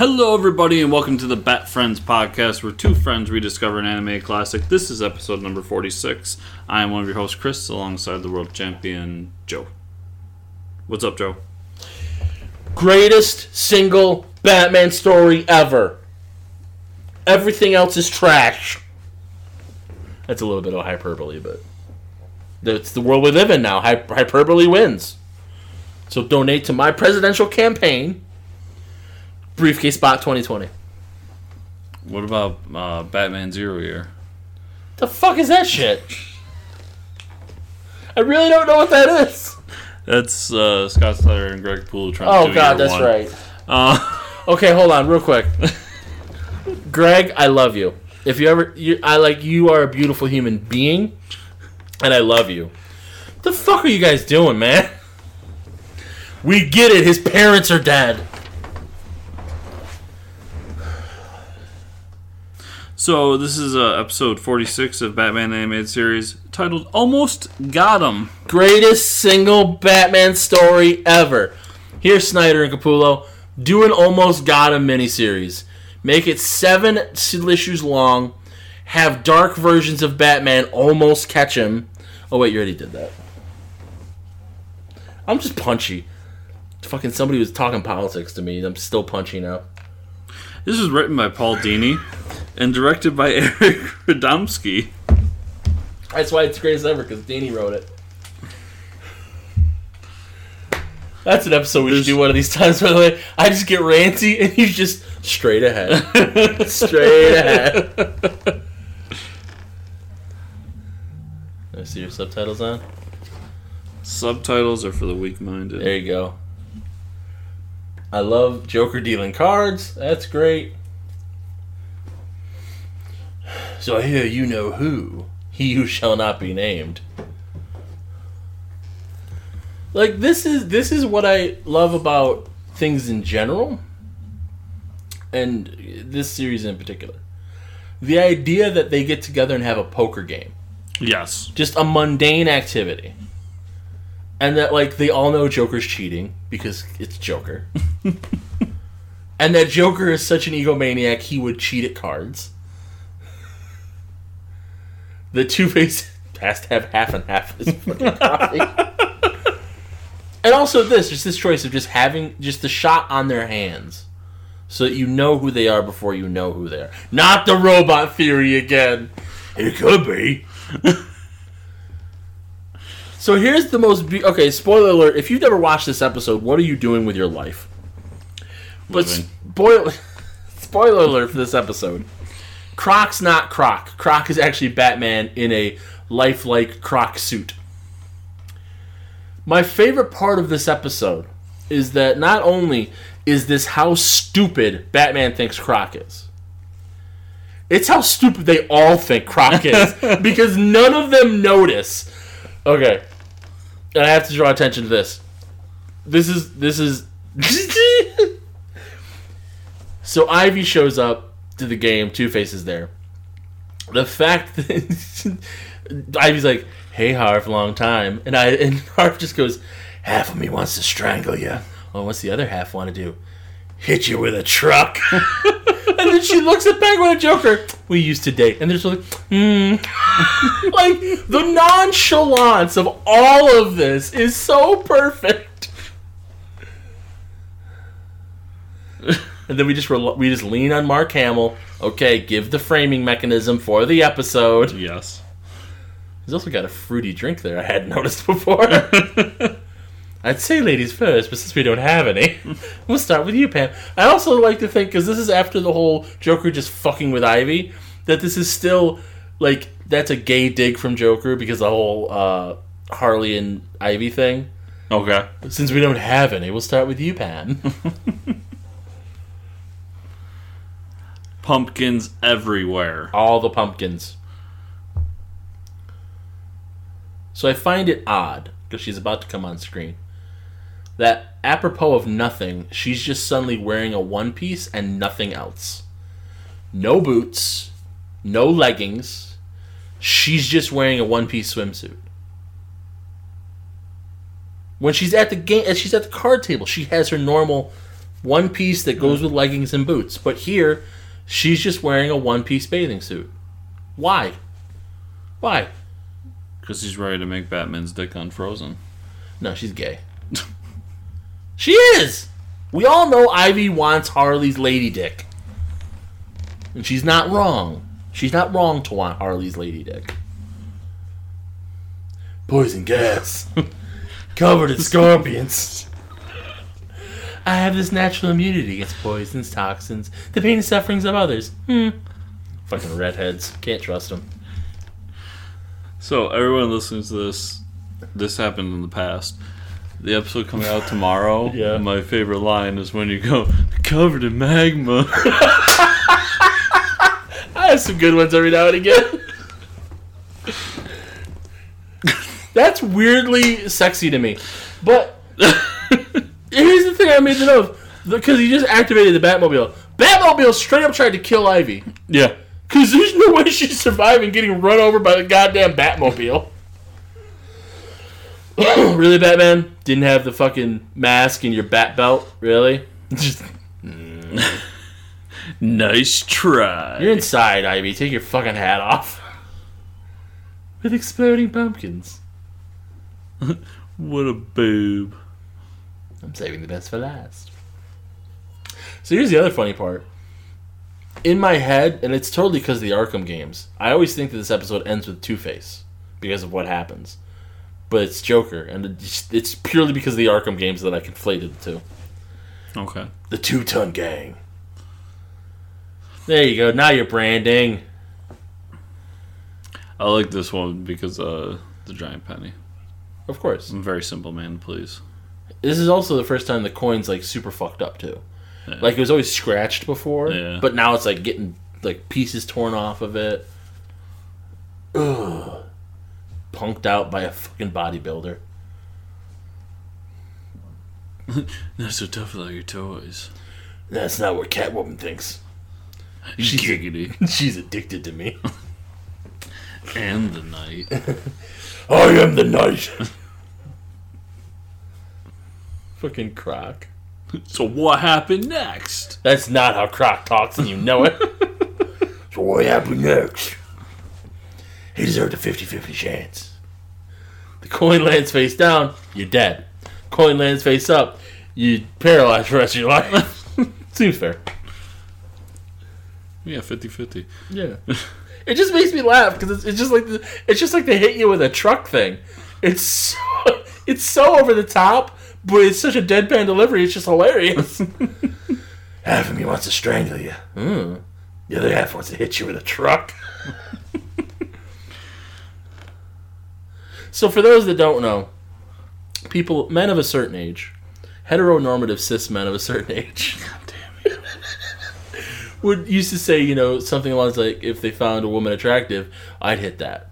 Hello, everybody, and welcome to the Bat Friends podcast, where two friends rediscover an anime classic. This is episode number 46. I am one of your hosts, Chris, alongside the world champion, Joe. What's up, Joe? Greatest single Batman story ever. Everything else is trash. That's a little bit of hyperbole, but that's the world we live in now. Hy- hyperbole wins. So donate to my presidential campaign. Briefcase Spot 2020. What about uh, Batman Zero Year? The fuck is that shit? I really don't know what that is. That's uh, Scott Snyder and Greg Poole trying to Oh do god, that's one. right. Uh, Okay, hold on, real quick. Greg, I love you. If you ever, you, I like you are a beautiful human being, and I love you. The fuck are you guys doing, man? We get it. His parents are dead. so, this is uh, episode 46 of Batman Animated Series titled Almost Got 'em. Greatest single Batman story ever. Here's Snyder and Capullo. Do an almost got him miniseries. Make it seven issues long. Have dark versions of Batman almost catch him. Oh wait, you already did that. I'm just punchy. Fucking somebody was talking politics to me. I'm still punchy now. This is written by Paul Dini and directed by Eric Radomski. That's why it's greatest ever because Dini wrote it. That's an episode we should do one of these times. By the way, I just get ranty and he's just straight ahead, straight ahead. I see your subtitles on. Subtitles are for the weak minded. There you go. I love Joker dealing cards. That's great. So I hear you know who. He who shall not be named. Like this is this is what I love about things in general. And this series in particular. The idea that they get together and have a poker game Yes. just a mundane activity. And that like they all know Joker's cheating because it's Joker. and that Joker is such an egomaniac he would cheat at cards. The Two Face has to have half and half of his fucking coffee. And also this, just this choice of just having just the shot on their hands. So that you know who they are before you know who they are. Not the robot theory again. It could be. So here's the most be- okay. Spoiler alert: If you've never watched this episode, what are you doing with your life? But Living. spoil- spoiler alert for this episode: Croc's not Croc. Croc is actually Batman in a lifelike Croc suit. My favorite part of this episode is that not only is this how stupid Batman thinks Croc is. It's how stupid they all think Croc is because none of them notice. Okay, and I have to draw attention to this. This is this is. so Ivy shows up to the game. Two Faces there. The fact that Ivy's like, "Hey Harv, long time," and I and Harv just goes, "Half of me wants to strangle you. Well, what's the other half want to do? Hit you with a truck." and then she looks at Penguin and Joker. We used to date, and they're just like, hmm. like the nonchalance of all of this is so perfect. and then we just rel- we just lean on Mark Hamill. Okay, give the framing mechanism for the episode. Yes. He's also got a fruity drink there. I hadn't noticed before. I'd say ladies first, but since we don't have any, we'll start with you, Pam. I also like to think because this is after the whole Joker just fucking with Ivy, that this is still like that's a gay dig from Joker because the whole uh, Harley and Ivy thing. Okay. Since we don't have any, we'll start with you, Pam. Pumpkins everywhere. All the pumpkins. So I find it odd because she's about to come on screen. That apropos of nothing, she's just suddenly wearing a one piece and nothing else. No boots, no leggings, she's just wearing a one piece swimsuit. When she's at the game, as she's at the card table, she has her normal one piece that goes with leggings and boots. But here, she's just wearing a one piece bathing suit. Why? Why? Because he's ready to make Batman's dick unfrozen. No, she's gay. she is. We all know Ivy wants Harley's lady dick, and she's not wrong. She's not wrong to want Harley's lady dick. Poison gas, covered in scorpions. I have this natural immunity against poisons, toxins, the pain and sufferings of others. Hmm. Fucking redheads. Can't trust them. So everyone listening to this, this happened in the past. The episode coming out tomorrow. Yeah. My favorite line is when you go covered in magma. I have some good ones every now and again. That's weirdly sexy to me. But here's the thing I made the note because he just activated the Batmobile. Batmobile straight up tried to kill Ivy. yeah. Because there's no way she's surviving getting run over by the goddamn Batmobile. really, Batman? Didn't have the fucking mask and your bat belt? Really? Just, Nice try. you're inside, Ivy. Take your fucking hat off. With exploding pumpkins. What a boob. I'm saving the best for last. So here's the other funny part. In my head, and it's totally because of the Arkham games, I always think that this episode ends with Two Face because of what happens. But it's Joker, and it's, purely because of the Arkham games that I conflated the two. Okay. The Two Ton Gang. There you go. Now you're branding. I like this one because uh the giant penny. Of course. I'm a very simple man, please. This is also the first time the coin's like super fucked up too. Yeah. Like it was always scratched before, Yeah. but now it's like getting like pieces torn off of it. Ugh. Punked out by a fucking bodybuilder. Not so tough like your toys. That's not what Catwoman thinks. She's giggity. She's addicted to me. and the night. I am the night. fucking Croc. So what happened next? That's not how Croc talks, and you know it. so what happened next? He deserved a 50-50 chance. The coin lands face down, you're dead. Coin lands face up, you paralyzed for the rest of your life. Seems fair. Yeah, 50-50. Yeah. It just makes me laugh because it's, it's just like the, it's just like they hit you with a truck thing. It's so, it's so over the top, but it's such a deadpan delivery. It's just hilarious. half of me wants to strangle you. Mm. The other half wants to hit you with a truck. so, for those that don't know, people, men of a certain age, heteronormative cis men of a certain age, God damn it. would used to say, you know, something along the lines like, if they found a woman attractive, I'd hit that.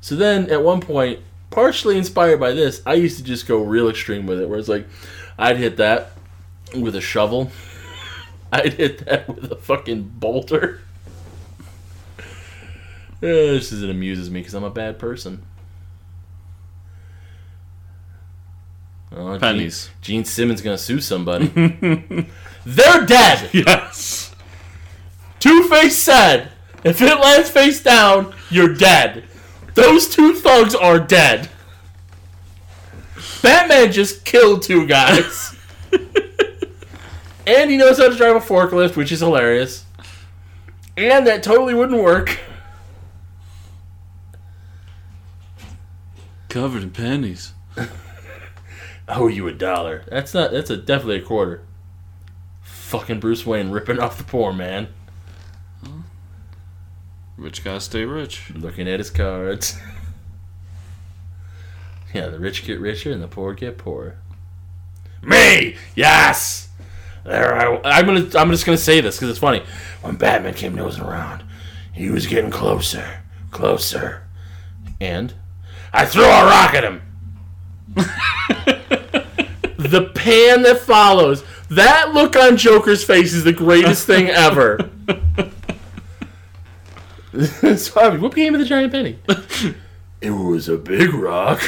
So then, at one point, partially inspired by this, I used to just go real extreme with it, where it's like, I'd hit that with a shovel. I'd hit that with a fucking bolter. Eh, this is it amuses me because I'm a bad person. Oh, Gene- Gene Simmons gonna sue somebody. They're dead. Yes. Two Face said, if it lands face down, you're dead. Those two thugs are dead. Batman just killed two guys. and he knows how to drive a forklift, which is hilarious. And that totally wouldn't work. Covered in pennies. I owe oh, you a dollar. That's not. That's a definitely a quarter. Fucking Bruce Wayne ripping off the poor man. Rich guys stay rich. Looking at his cards. yeah, the rich get richer and the poor get poorer. Me, yes. There, I, I'm gonna. I'm just gonna say this because it's funny. When Batman came nosing around, he was getting closer, closer, and I threw a rock at him. the pan that follows. That look on Joker's face is the greatest thing ever. so Harvey, what became of the giant penny? it was a big rock.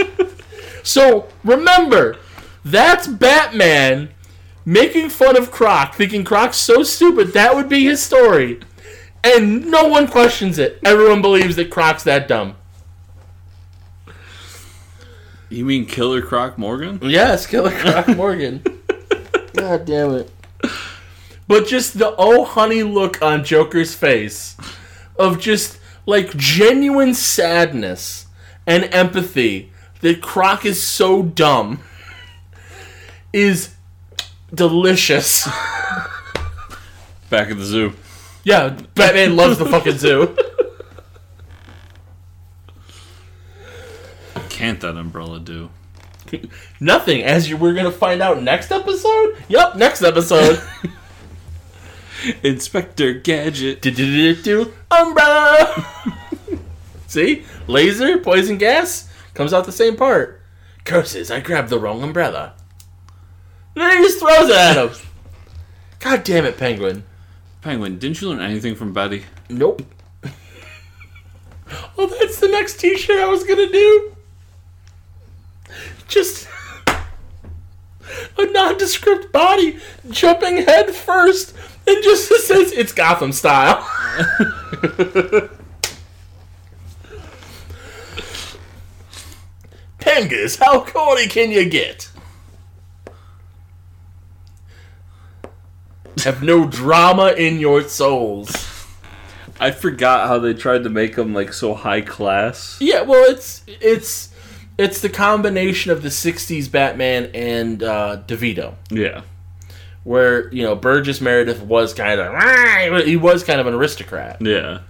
so remember, that's Batman making fun of Croc, thinking Croc's so stupid that would be his story. And no one questions it. Everyone believes that Croc's that dumb. You mean Killer Croc Morgan? Yes, Killer Croc Morgan. God damn it. But just the oh honey look on Joker's face of just like genuine sadness and empathy that Croc is so dumb is delicious. Back at the zoo. Yeah, Batman loves the fucking zoo. Can't that umbrella do? Nothing, as you, we're gonna find out next episode. Yep, next episode. Inspector Gadget. Umbrella. See, laser, poison gas comes out the same part. Curses! I grabbed the wrong umbrella. And then he just throws it at him. God damn it, Penguin. Penguin, didn't you learn anything from Betty? Nope. oh, that's the next T-shirt I was gonna do. Just a nondescript body jumping head first, and just says it's Gotham style. Pengus, how corny can you get? Have no drama in your souls. I forgot how they tried to make them like so high class. Yeah, well, it's it's it's the combination of the '60s Batman and uh, DeVito, Yeah. Where you know Burgess Meredith was kind of he was kind of an aristocrat. Yeah.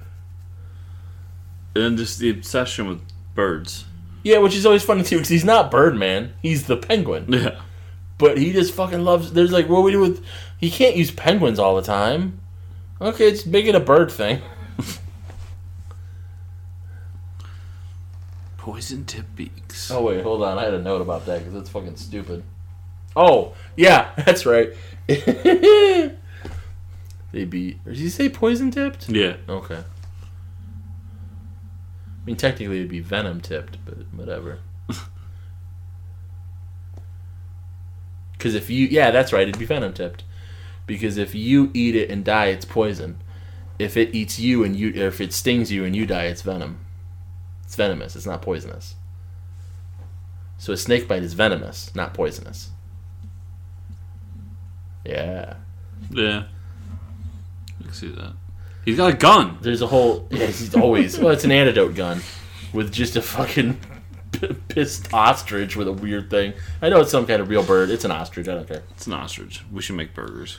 And just the obsession with birds. Yeah, which is always funny too because he's not Birdman, he's the Penguin, Yeah. but he just fucking loves. There's like, what do we do with? He can't use penguins all the time. Okay, it's make it a bird thing. Poison tip beaks. Oh wait, hold on. I had a note about that because that's fucking stupid. Oh yeah, that's right. they be. Or did he say poison tipped? Yeah. Okay. I mean, technically it'd be venom tipped, but whatever. Because if you, yeah, that's right, it'd be venom tipped. Because if you eat it and die, it's poison. If it eats you and you, or if it stings you and you die, it's venom. It's venomous. It's not poisonous. So a snake bite is venomous, not poisonous. Yeah. Yeah. I can see that. He's got a gun. There's a whole. Yeah, he's always. well, it's an antidote gun with just a fucking p- pissed ostrich with a weird thing. I know it's some kind of real bird. It's an ostrich. I don't care. It's an ostrich. We should make burgers.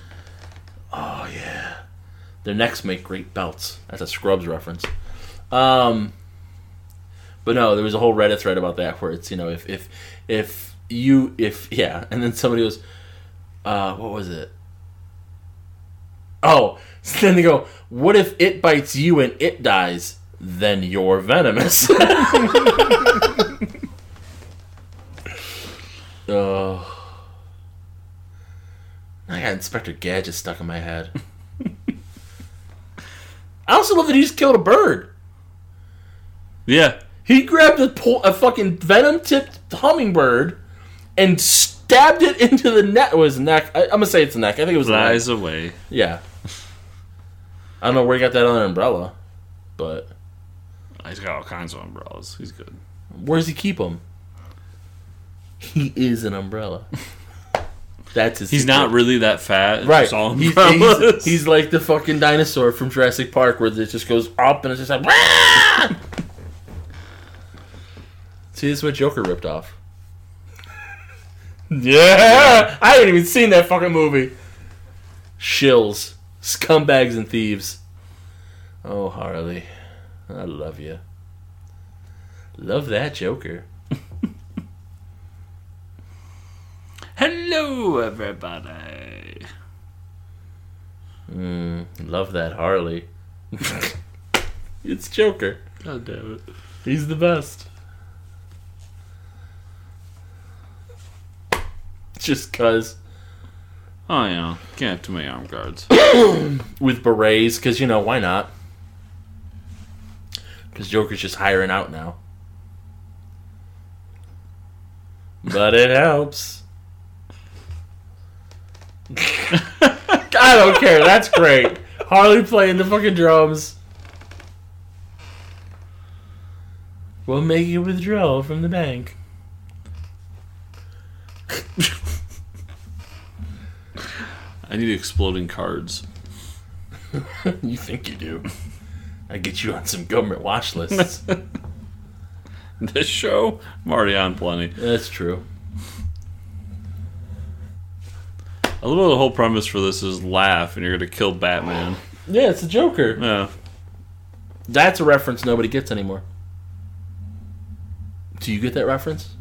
Oh yeah. Their necks make great belts. That's a Scrubs reference. Um, but no, there was a whole Reddit thread about that where it's you know if if if you if yeah, and then somebody was, uh, what was it? Oh, so then they go, what if it bites you and it dies? Then you're venomous. oh. I got Inspector Gadget stuck in my head. I also love that he just killed a bird. Yeah. He grabbed a, po- a fucking venom tipped hummingbird and stabbed it into the neck. It was neck. I, I'm gonna say it's neck. I think it was neck. Away. Yeah. I don't know where he got that other umbrella, but ah, He's got all kinds of umbrellas. He's good. where does he keep them? He is an umbrella. That's his. He's secret. not really that fat. Right. He's, he's, he's like the fucking dinosaur from Jurassic Park, where it just goes up and it's just like. See, this is what Joker ripped off. yeah, I haven't even seen that fucking movie. Shills, scumbags, and thieves. Oh, Harley, I love you. Love that Joker. Hello, everybody. Mm, love that Harley. it's Joker. God damn it. He's the best. Just cuz. Oh, yeah. Can't have too many arm guards. With berets, because, you know, why not? Because Joker's just hiring out now. But it helps. I don't care. That's great. Harley playing the fucking drums. We'll make a withdrawal from the bank. I need exploding cards. you think you do. I get you on some government watch lists. This show, I'm already on plenty. That's true. I love the whole premise for this is laugh and you're gonna kill Batman. Yeah, it's a Joker. Yeah. That's a reference nobody gets anymore. Do you get that reference?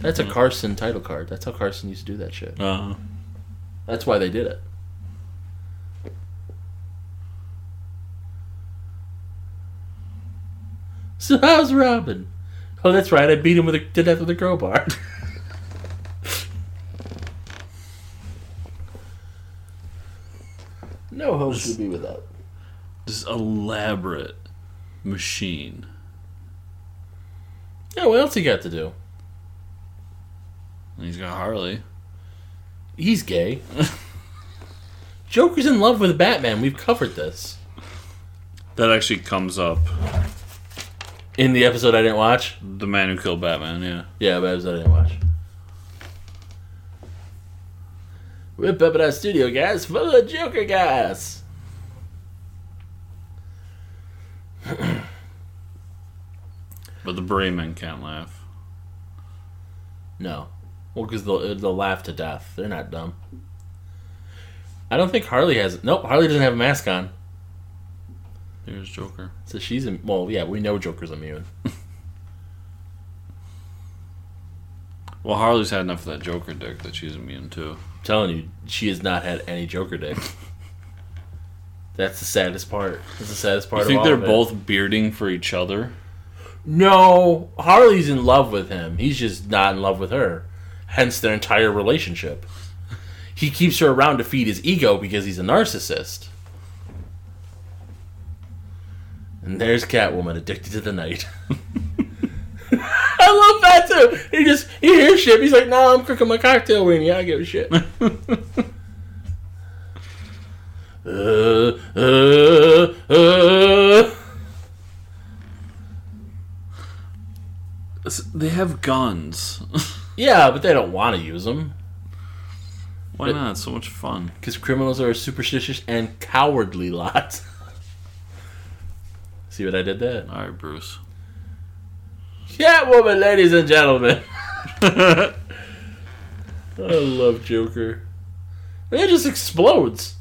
That's a Carson title card. That's how Carson used to do that shit. Uh, That's why they did it. So how's Robin? Oh, that's right. I beat him with a, to death with a crowbar. no hope to be without. this elaborate machine. Yeah, what else he got to do? He's got Harley. He's gay. Joker's in love with Batman. We've covered this. That actually comes up. In the episode I didn't watch? The man who killed Batman, yeah. Yeah, but episode I didn't watch. Whip up at our studio, guys, full of Joker guys. But the Bremen can't laugh. No. Well, because they'll, uh, they'll laugh to death. They're not dumb. I don't think Harley has. Nope, Harley doesn't have a mask on. There's Joker. So she's. Im- well, yeah, we know Joker's immune. Well, Harley's had enough of that Joker dick that she's immune to. I'm telling you, she has not had any Joker dick. That's the saddest part. That's the saddest part You think of they're both bearding for each other? No, Harley's in love with him. He's just not in love with her. Hence their entire relationship. He keeps her around to feed his ego because he's a narcissist. And there's Catwoman addicted to the night. I love that too. He just he hears shit. He's like, "No, I'm cooking my cocktail weenie. I give a shit." uh, uh, uh. They have guns. Yeah, but they don't want to use them Why not? It's so much fun. because criminals are a superstitious and cowardly lot. See what I did there? All right, Bruce. Catwoman, ladies and gentlemen. I love Joker. And it just explodes.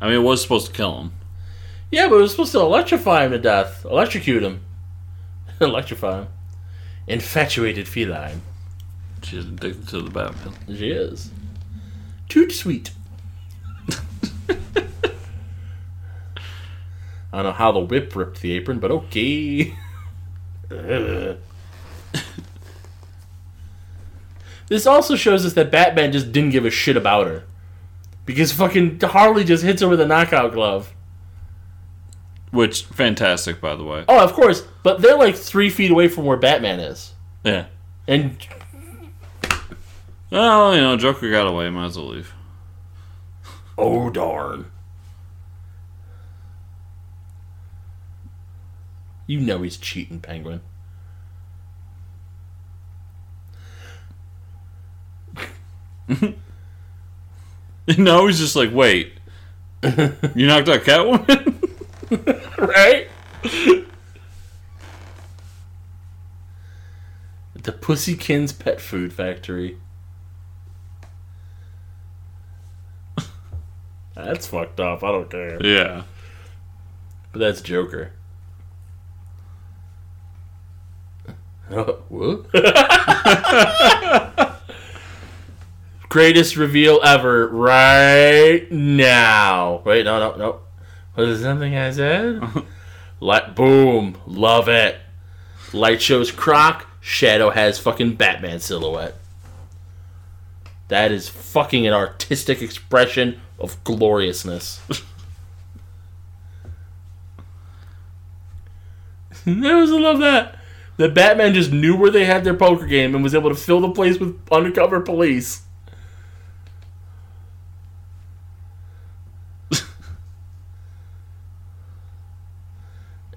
I mean, it was supposed to kill him. Yeah, but it was supposed to electrify him to death. Electrocute him. electrify him. Infatuated feline. She's addicted to the Batman. She is. Toot sweet. I don't know how the whip ripped the apron, but okay. This also shows us that Batman just didn't give a shit about her. Because fucking Harley just hits her with a knockout glove. Which, fantastic, by the way. Oh, of course, but they're like three feet away from where Batman is. Yeah. And Well, you know, Joker got away. Might as well leave. oh darn. You know he's cheating, Penguin. no, he's just like, wait. you knocked out Catwoman? right? the Pussykins Pet Food Factory. That's fucked up. I don't care. yeah. But that's Joker. what? Greatest reveal ever right now. Wait, no, no, no. Was it something I said? Light, boom, love it. Light shows Croc. Shadow has fucking Batman silhouette. That is fucking an artistic expression of gloriousness. I always love that. The Batman just knew where they had their poker game and was able to fill the place with undercover police.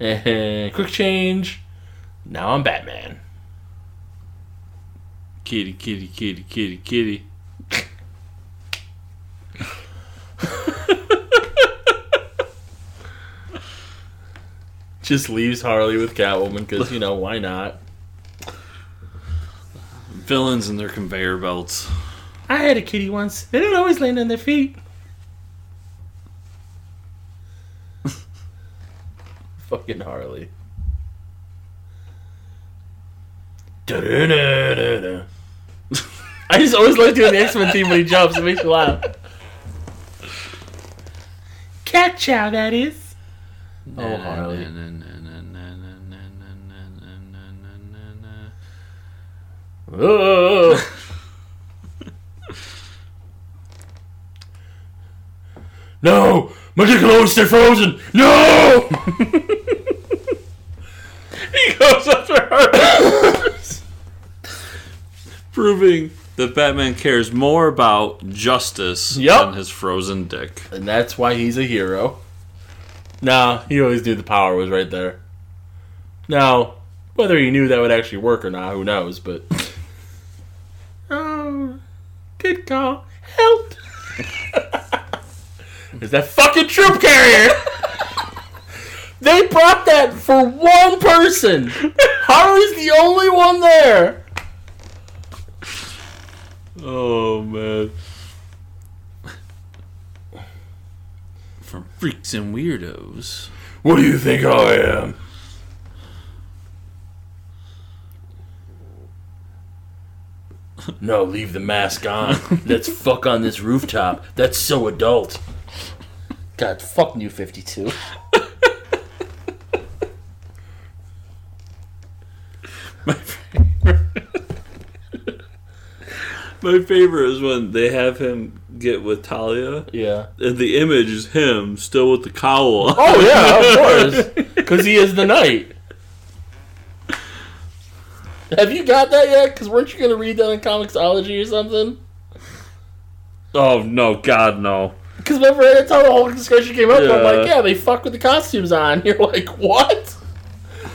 Eh, quick change. Now I'm Batman. Kitty, kitty, kitty, kitty, kitty. Just leaves Harley with Catwoman because, you know, why not? Villains and their conveyor belts. I had a kitty once. They don't always land on their feet. Fucking Harley. Da-da-da-da-da. I just always like doing the X Men theme when he jumps. It makes me laugh. Cat chow, that is. Oh, Harley. Oh. no! My dick will always stay frozen! No! he goes after her. Proving that Batman cares more about justice Yup. than his frozen dick. and that's why he's a hero. Nah, he always knew the power was right there. Now, whether he knew that would actually work or not, who knows, but. oh, good call. Help! Is that fucking troop carrier? they brought that for one person! Harley's the only one there! Oh man. From freaks and weirdos. What do you think I am? No, leave the mask on. Let's fuck on this rooftop. That's so adult. God, fuck New 52. My favorite. My favorite is when they have him get with Talia, Yeah. and the image is him still with the cowl. Oh, yeah, of course. Because he is the knight. Have you got that yet? Because weren't you going to read that in Comixology or something? Oh no, God no! Because remember, that's how the whole discussion came up. I'm like, yeah, they fuck with the costumes on. You're like, what?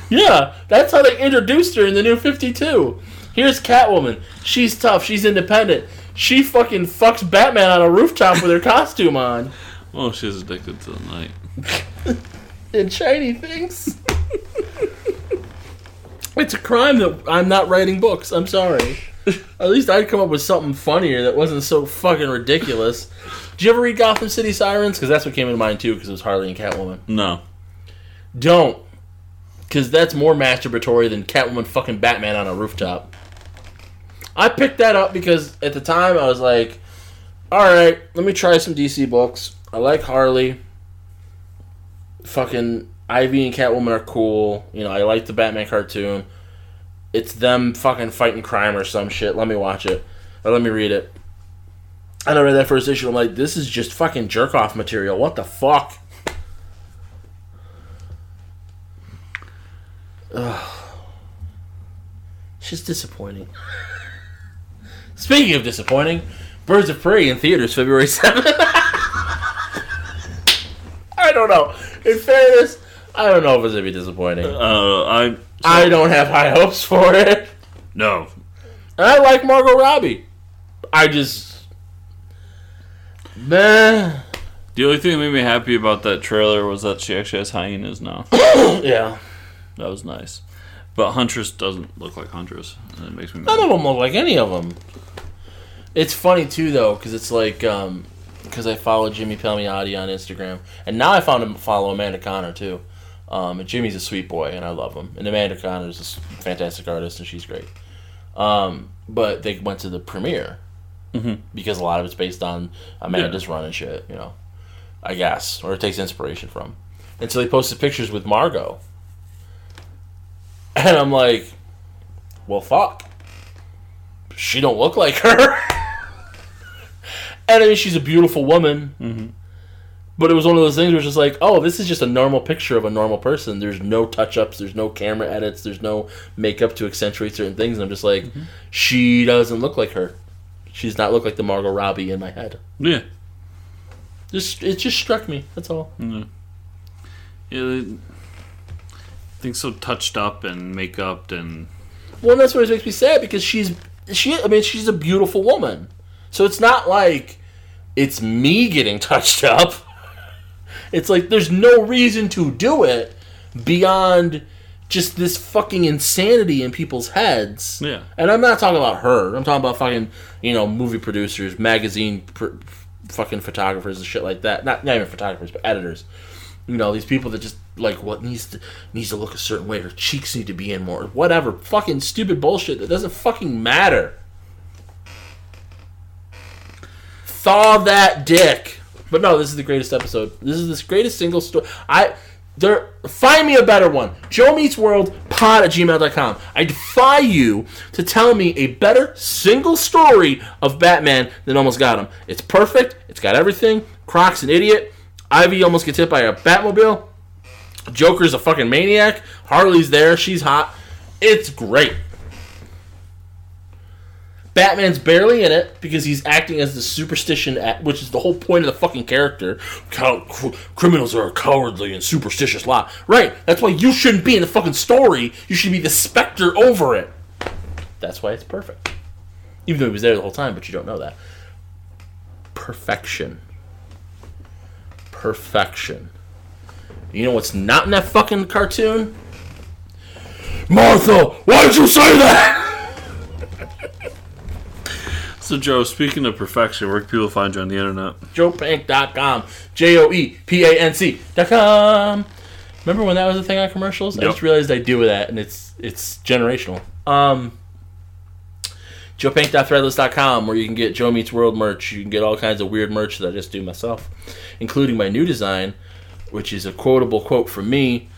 Yeah, that's how they introduced her in the new 52. Here's Catwoman. She's tough. She's independent. She fucking fucks Batman on a rooftop with her costume on. Oh, she's addicted to the night. And shiny things. it's a crime that I'm not writing books. I'm sorry. At least I'd come up with something funnier that wasn't so fucking ridiculous. Did you ever read Gotham City Sirens? Because that's what came into mind too, because it was Harley and Catwoman. No. Don't. Because that's more masturbatory than Catwoman fucking Batman on a rooftop. I picked that up because at the time I was like, alright, let me try some DC books. I like Harley. Fucking Ivy and Catwoman are cool. You know, I like the Batman cartoon. It's them fucking fighting crime or some shit. Let me watch it. Or let me read it. And I read that first issue. I'm like, this is just fucking jerk off material. What the fuck? It's just disappointing. Speaking of disappointing, Birds of Prey in theaters February 7th. I don't know. In fairness, I don't know if it's gonna be disappointing. Uh, I. I don't have high hopes for it. No. And I like Margot Robbie. I just. Meh. The only thing that made me happy about that trailer was that she actually has hyenas now. Yeah. That was nice. But Huntress doesn't look like Huntress. And it makes me None mad. of them look like any of them. It's funny too, though, because it's like um, because I follow Jimmy Palmiotti on Instagram, and now I found him follow Amanda Conner too. Um, and Jimmy's a sweet boy, and I love him. And Amanda Conner is a fantastic artist, and she's great. Um, but they went to the premiere Mhm. because a lot of it's based on Amanda's run and shit, you know. I guess, or it takes inspiration from. And so they posted pictures with Margot, and I'm like, well, fuck she don't look like her. and I mean, she's a beautiful woman. Mhm. But it was one of those things where it's just like, oh, this is just a normal picture of a normal person. There's no touch ups, there's no camera edits, there's no makeup to accentuate certain things. And I'm just like, she doesn't look like her. She does not look like the Margot Robbie in my head. Yeah. Just it just struck me. That's all. Yeah. yeah things so touched up and makeup and Well, that's what makes me sad because she's she. I mean, she's a beautiful woman. So it's not like it's me getting touched up. It's like there's no reason to do it beyond just this fucking insanity in people's heads. Yeah. And I'm not talking about her. I'm talking about fucking, you know, movie producers, magazine pr- fucking photographers and shit like that. Not, not even photographers, but editors. You know, these people that just like what needs to needs to look a certain way. Her cheeks need to be in more. Whatever. Fucking stupid bullshit that doesn't fucking matter. Thaw that dick. But no, this is the greatest episode. This is the greatest single story. I there find me a better one. Joe Meets World pod at gmail.com. I defy you to tell me a better single story of Batman than almost got him. It's perfect. It's got everything. Croc's an idiot. Ivy almost gets hit by a Batmobile. Joker's a fucking maniac. Harley's there. She's hot. It's great. Batman's barely in it because he's acting as the superstition, which is the whole point of the fucking character. Cow- cr- criminals are a cowardly and superstitious lot. Right. That's why you shouldn't be in the fucking story. You should be the specter over it. That's why it's perfect. Even though he was there the whole time, but you don't know that. Perfection. Perfection. You know what's not in that fucking cartoon? Martha, why did you say that? So, Joe, speaking of perfection, where can people find you on the internet? JoePanc.com. J O E P A N C.com. Remember when that was a thing on commercials? I just realized I do with that, and it's it's generational. Um, JoePanc.threadless.com, where you can get Joe Meets World merch. You can get all kinds of weird merch that I just do myself, including my new design, which is a quotable quote from me.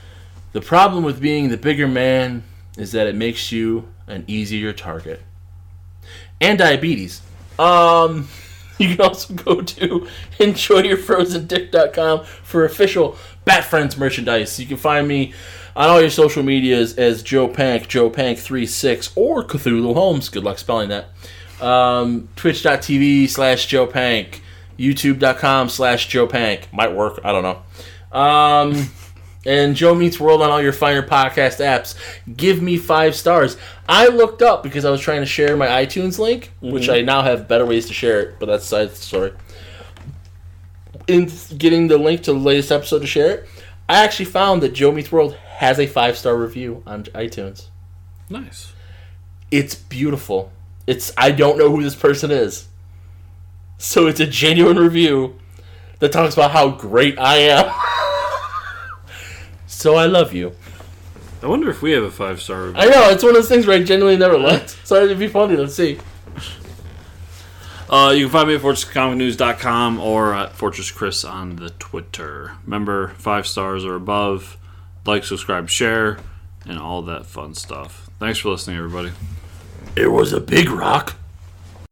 The problem with being the bigger man is that it makes you an easier target. And diabetes. Um, you can also go to enjoyyourfrozendick.com for official Bat Friends merchandise. You can find me on all your social medias as Joe Panc, Joe Panc36, or Cthulhu Holmes. Good luck spelling that. Um, Twitch.tv slash Joe Panc. YouTube.com slash Joe Panc. Might work. I don't know. Um, and Joe Meets World on all your finer podcast apps. Give me five stars. I looked up because I was trying to share my iTunes link, which mm-hmm. I now have better ways to share it, but that's side story. In getting the link to the latest episode to share it, I actually found that Joe Meets World has a five star review on iTunes. Nice. It's beautiful. It's I don't know who this person is. So it's a genuine review that talks about how great I am. so I love you. I wonder if we have a five star review. I know, it's one of those things where I genuinely never looked. So it'd be funny to see. Uh, you can find me at fortresscomicnews.com or at Fortress Chris on the Twitter. Remember, five stars or above. Like, subscribe, share, and all that fun stuff. Thanks for listening, everybody. It was a big rock